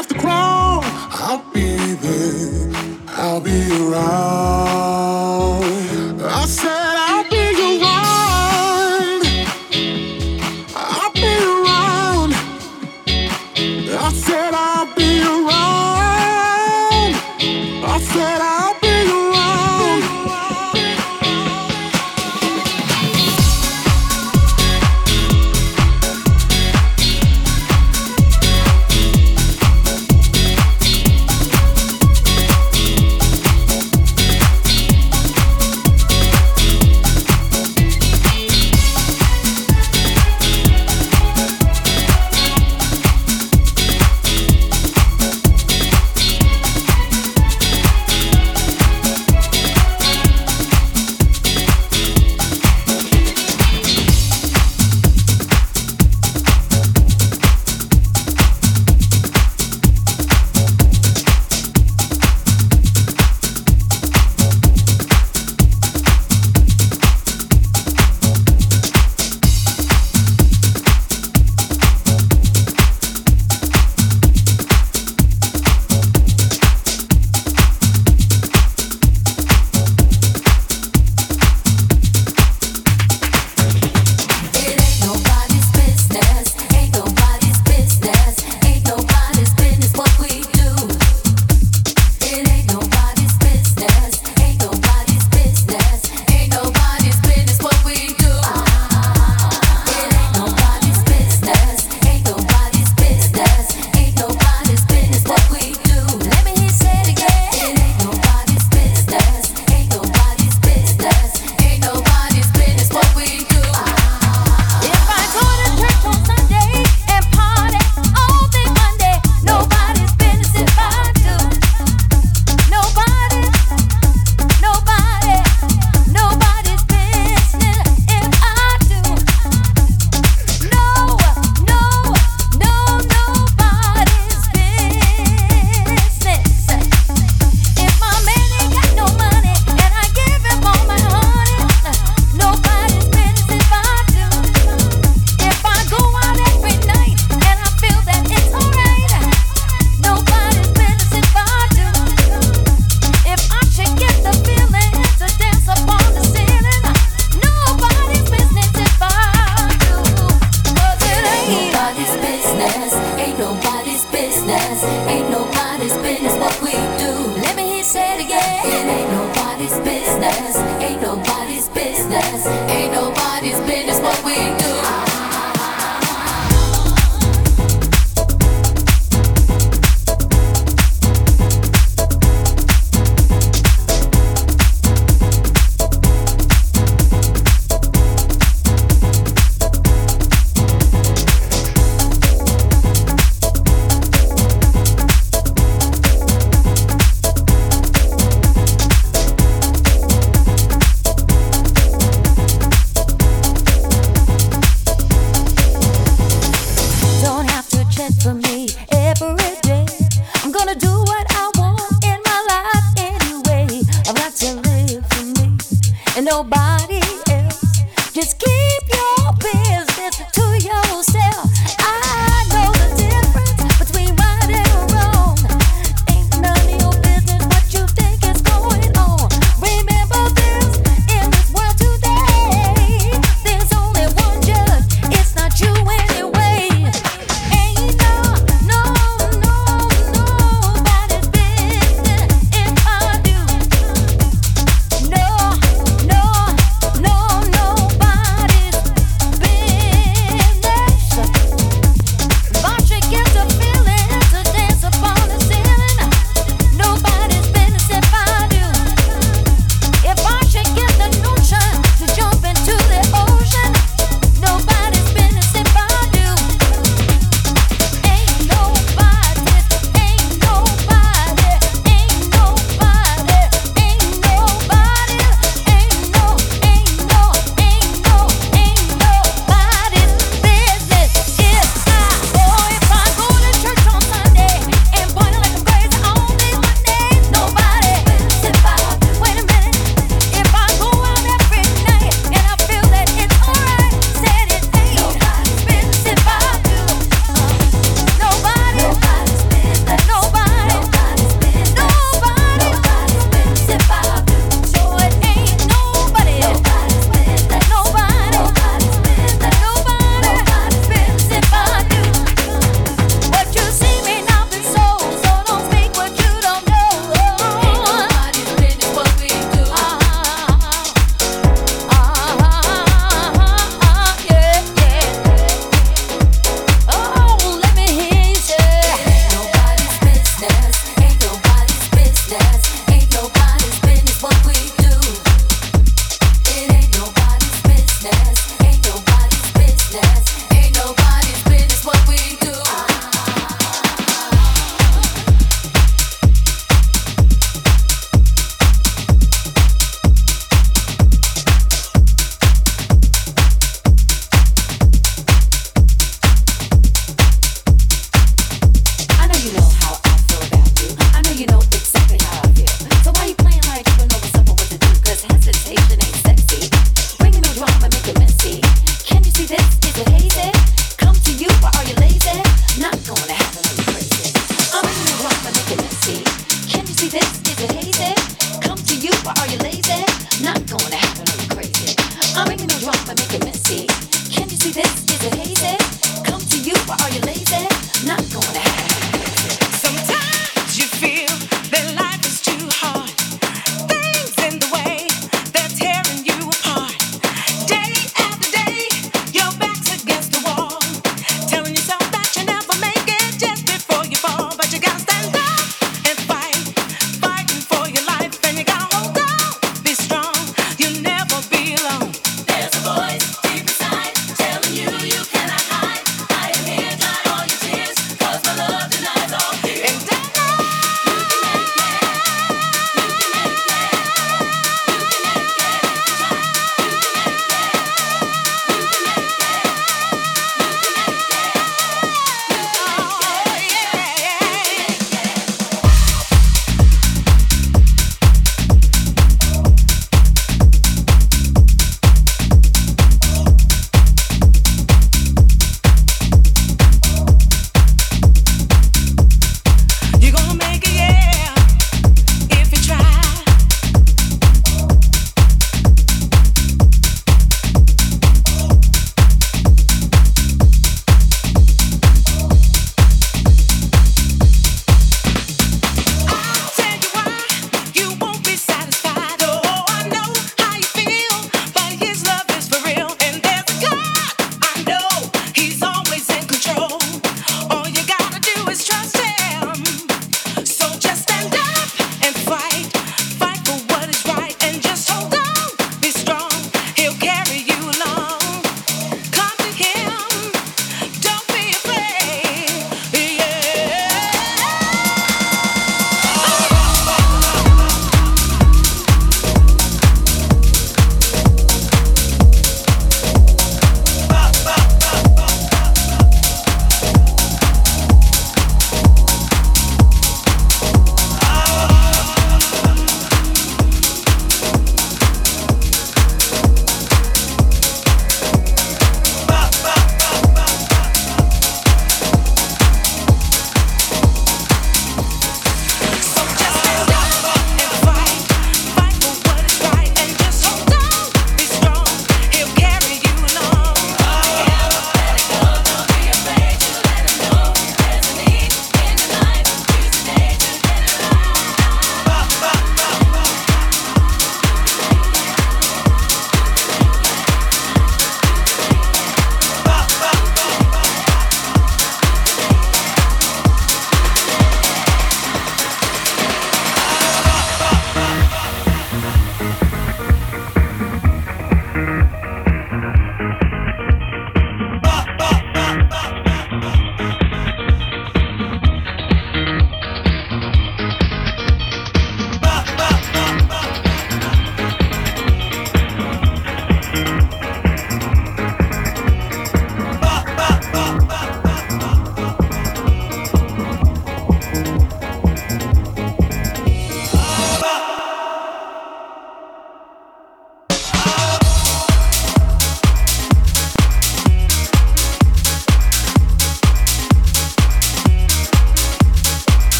have to crawl, I'll be there. I'll be around.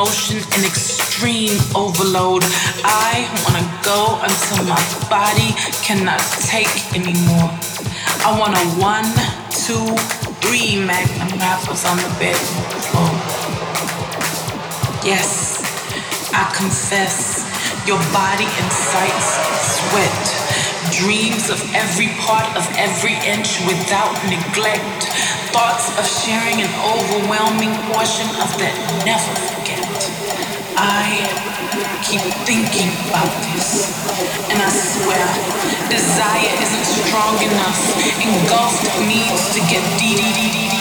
Aggressive motion and extreme overload. I wanna go until my body cannot take anymore. I want a one, two, three magnum wrappers on the bedroom oh. floor. Yes, I confess, your body incites sweat. Dreams of every part of every inch without neglect thoughts of sharing an overwhelming portion of that never. I keep thinking about this, and I swear, desire isn't strong enough. Engulfed needs to get deep.